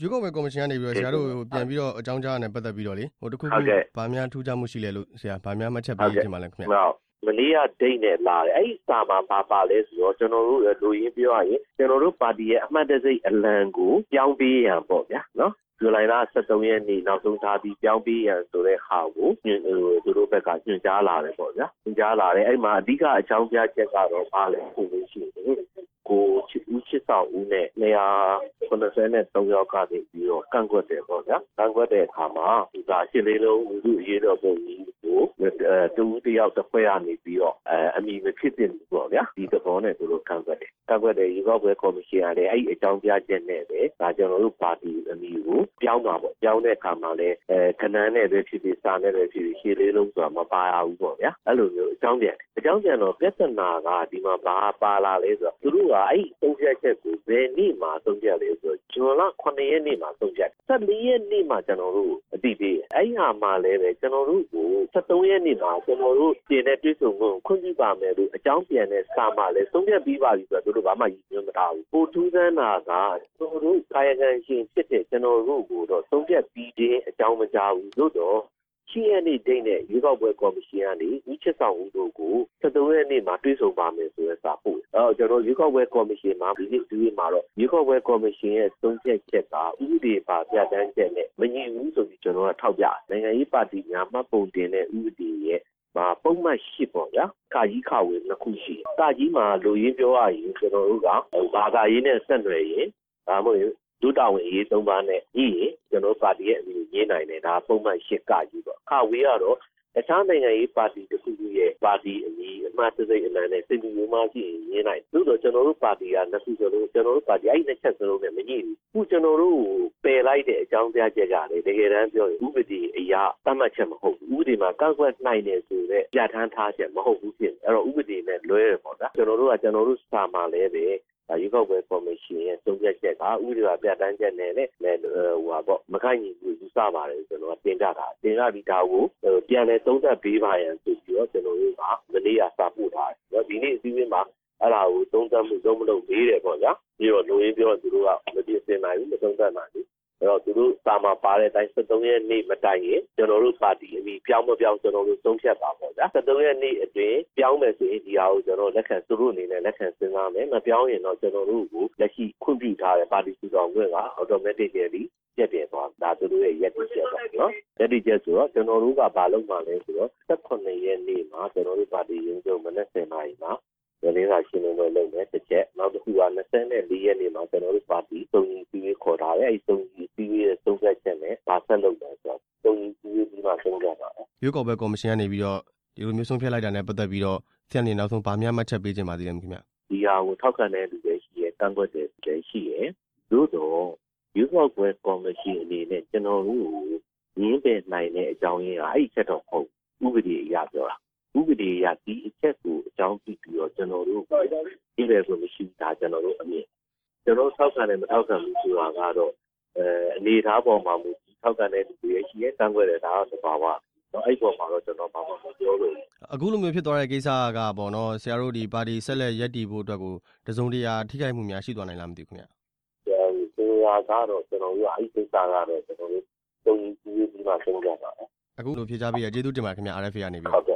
ရွေးကောက်ပွဲကော်မရှင်ကနေပြီးတော့ဆရာတို့ပြန်ပြီးတော့အကြောင်းကြားရတဲ့ပတ်သက်ပြီးတော့လေဟိုတခုခုဗာများထူးခြားမှုရှိလဲလို့ဆရာဗာများမှတ်ချက်ပေးခြင်းပါလဲခင်ဗျာမနေ့ကဒိတ်နဲ့လာတယ်အဲ့ဒီစာမှာပါပါလဲဆိုတော့ကျွန်တော်တို့လူရင်းပြောရရင်ကျွန်တော်တို့ပါတီရဲ့အမှတ်တစိတ်အလံကိုပြောင်းပေးရန်ပေါ့ဗျာနော်ဇူလိုင်လ23ရက်နေ့နောက်ဆုံးထားပြီးပြောင်းပေးရန်ဆိုတဲ့ဟာကိုသူတို့ဘက်ကညွှန်ကြားလာတယ်ပေါ့ဗျာညွှန်ကြားလာတယ်အဲ့မှာအဓိကအကြောင်းပြချက်ကတော့ပါလဲဆိုလို့ရှိရင် ကိုချစ်ဦးချစ်ဆောင်ဦးနဲ့293ယောက်ကနေပြီးတော့ကန့်ကွက်တယ်ပေါ့ဗျာကန့်ကွက်တဲ့အခါမှာဒီကရှင်းလေးလုံးလူလူရေးတော့ပုံကြီးကိုတူတယောက်တစ်ခွဲကနေပြီးတော့အဲအမိမဖြစ်တင်ဘူးပေါ့ဗျာဒီသဘောနဲ့သူတို့ကန့်ကွက်တယ် ကန့်ကွက်တဲ့ရေကောက်ပွဲကော်မရှင်ကလည်းအဲ့ဒီအကြောင်းပြချက်နဲ့ပဲဒါကျွန်တော်တို့ပါတီအမိကိုပြောင်းမှာပေါ့ပြောင်းတဲ့အခါမှာလည်းအဲခဏန်းနဲ့ပဲဖြစ်ဖြစ်စာနဲ့ပဲဖြစ်ဖြစ်ရှင်းလေးလုံးဆိုတာမပါရဘူးပေါ့ဗျာအဲ့လိုမျိုးအကြောင်းပြန်အကြောင်းပြန်တော့ပြဿနာကဒီမှာဘာပါလာလဲဆိုတော့သူတို့ကအဲ့ဒီသုံးချက်ချက်ကိုဘယ်နေ့မှသုံးချက်လဲဆိုတော့ဂျွန်လ9ရက်နေ့မှာသုံးချက်14ရက်နေ့မှာကျွန်တော်တို့ အတိပေးအဲ့ဒီဟာမှလည်းပဲကျွန်တော်တို့ကို73ရက်နေ့မှာကျွန်တော်တို့ပြင်တဲ့တွေ့ဆုံမှုခွင့်ပြုပါမယ်လို့အကြောင်းပြန်တဲ့စာမှလည်းသုံးချက်ပြီးပါပြီဆိုတော့တို့ဘာမှရည်ညွှန်းမထားဘူးပိုထူးဆန်းတာကကျွန်တော်တို့ကာယကံရှင်ဖြစ်တဲ့ကျွန်တော်တို့ကိုတော့သုံးချက်ပြီးခြင်းအကြောင်းမကြားဘူးလို့တော့ ရှိရနေ့ဒိတ်နဲ့ရွေးကောက်ပွဲကော်မရှင်ကနေဦးချစ်ဆောင်ဦးတို့ကို73ရက်နေ့မှာတွေ့ဆုံပါမယ်ဆိုတဲ့စာပို့။အဲတော့ကျွန်တော်ရွေးကောက်ပွဲကော်မရှင်မှာဒီနေ့ဒီနေ့မှာတော့ရွေးကောက်ပွဲကော်မရှင်ရဲ့သုံးချက်ချက်ကဥပဒေပါပြဋ္ဌာန်းချက်နဲ့မညီဘူးဆိုပြီးကျွန်တော်ကထောက်ပြ။နိုင်ငံရေးပါတီများမှတ်ပုံတင်တဲ့ဥပဒေရဲ့မှာပုံမှန်ရှိပေါ့ဗျာကာကြီးခဝေနှစ်ခုရှိကာကြီးမှာလူရင်းပြောရရင်ကျွန်တော်တို့ကဘာသာရေးနဲ့ဆက်နွယ်ရင်ဒါမှမဟုတ်ဒုတာဝန်အရေးသုံးပါးနဲ့ညီရင်ကျွန်တော်ပါတီရဲ့အမည်ကိုရေးနိုင်တယ်ဒါပုံမှန်ရှစ်ကကြီးပေါ့ ခဝေးကတော့တခြားနိုင်ငံရေးပါတီတစ်ခုခုရဲ့ပါတီအမည်အမှတ်တစိမ့်အမှန်နဲ့စိတ်ကူးမှရှိရင်ရေးနိုင်သို့တော့ကျွန်တော်တို့ပါတီကနှစ်ခုစလုံးကျွန်တော်တို့ပါတီအဲ့ဒီနှစ်ချက်စလုံးနဲ့မညှိဘူးခုကျွန်တော်တို့ပယ်လိုက်တဲ့အကြောင်းပြချက်ကလေတကယ်တမ်းပြောရင်ဥပဒေအရာသတ်မှတ်ချက်မဟုတ်ဘူးဥပဒေမှာကောက်ွက်နိုင်တယ်ဆိုတော့ပြဋ္ဌာန်းထားချက်မဟုတ်ဘူးဖြစ်အဲ့တော့ဥပဒေနဲ့လွဲရပေါ့ဗျာကျွန်တော်တို့ကကျွန်တော်တို့စာမှာလည်းပဲဒါ ရွေးကောက်ပွဲကော်မရှင်ရဲ့သုံးဖြတ်ချက်ကဥပဒေပါပြဋ္ဌာန်းချက်နဲ့လည်းဟိုဟာပေါ့မခိုင်ညီဘူးယူဆပါတယ်ကျွန်တော်တင်ကြတာတင်ကြပြီးဒါကိုပြန်လဲသုံးသပ်ပေးပါရန်ဆိုပြီးတော့ကျွန်တော်တို့ကမနေ့ကစာပို့ထားတယ်ဒီနေ့အစည်းအဝေးမှာအဲ့ဒါကိုသုံးသပ်မှုသုံးမလို့မေးတယ်ပေါ့ဗျာပြီးတော့လူရင်းပြောသူတို့ကမပြည့်စင်နိုင်ဘူးမသုံးသပ်နိုင်ဘူး အဲ့တော့သူတို့စာမှာပါတဲ့အတိုင်း73ရက်နေ့မတိုင်ရင်ကျွန်တော်တို့ပါတီအမိပြောင်းမပြောင်းကျွန်တော်တို့သုံးဖြတ်ပါပေါ့ဗျာ73ရက်နေ့အတွင်းပြောင်းမယ်ဆိုရင်ဒီဟာကိုကျွန်တော်လက်ခံသူတို့အနေနဲ့လက်ခံစဉ်းစားမယ်မပြောင်းရင်တော့ကျွန်တော်တို့ကိုလက်ရှိခွင့်ပြုထားတဲ့ပါတီစုဆောင်ခွင့်က automatically ပြည့်ပြည့်သွားဒါသူတို့ရဲ့ရက်တိချက်ပေါ့နော်ရက်တိချက်ဆိုတော့ကျွန်တော်တို့ကဘာလုပ်မှလဲဆိုတော့18ရက်နေ့မှာကျွန်တော်တို့ပါတီရင်းချုပ်မနက်7:00နာရီမှာရင်းစာရှင်းလင်းပွဲလုပ်မယ်တစ်ချက်နောက်တစ်ခုက24ရက်နေ့မှာကျွန်တော်တို့ပါတီစုံညီပြီးခေါ်ထားတယ်အဲဒီစုံညီပြီးရဲ့သုံးသက်ချက်နဲ့ဘာ ဆက်လုပ်လဲဆိုတော့စုံညီပြီးပြီးမှဆုံးဖြတ်ပါမယ်ရွေးကောက်ပွဲကော်မရှင်ကနေပြီးတော့ဒီလိုမျိုးဆုံးဖြတ်လိုက်တာနဲ့ပတ်သက်ပြီးတော့ဆရာနေနောက်ဆုံးဗာများမှတ်ချက်ပေးခြင်းပါသေးတယ်ခင်ဗျဒီဟာကိုထောက်ခံတဲ့လူတွေရှိရဲတန်ခွက်တဲ့လူတွေရှိရဲသို့တော့ရွေးကောက်ပွဲကော်မရှင်အနေနဲ့ကျွန်တော်တို့ရင်းပယ်နိုင်တဲ့အကြောင်းရင်းကအဲ့ဒီချက်တော့ဟုတ်ဥပဒေအရပြောတာဥပဒေအရဒီအချက်ကိုအကြောင်းပြုပြီးတော့ကျွန်တော်တို့ဒီလေဆိုမရှိတာကျွန်တော်တို့အမြင်ကျွန်တော်ထောက်ခံတယ်မထောက်ခံဘူးဆိုတာကတော့အဲအနေထားပေါ်မှာမူ ထောက်ခံတဲ့လူတွေရှိရဲတန်းခွဲတယ်ဒါတော့သဘာဝတော့အဲ့ပေါ်မှာတော့ကျွန်တော်ဘာမှမပြောလို့အခုလိုမျိုးဖြစ်သွားတဲ့ကိစ္စကပေါ့နော်ဆရာတို့ဒီပါတီဆက်လက်ရက်တည်ဖို့အတွက်ကိုတစုံတရာထိခိုက်မှုများရှိသွားနိုင်လားမသိဘူးခင်ဗျာဆိုတာကတော့ကျွန်တော်တို့အဲ့ဒီကိစ္စကတော့ကျွန်တော်တို့တုံ့ပြန်ပြီးမှဆုံးကြပါမယ်အခုလိုဖြေချပေးရကျေးဇူးတင်ပါတယ်ခင်ဗျာ RFA ကနေပြီးဟုတ်ကဲ့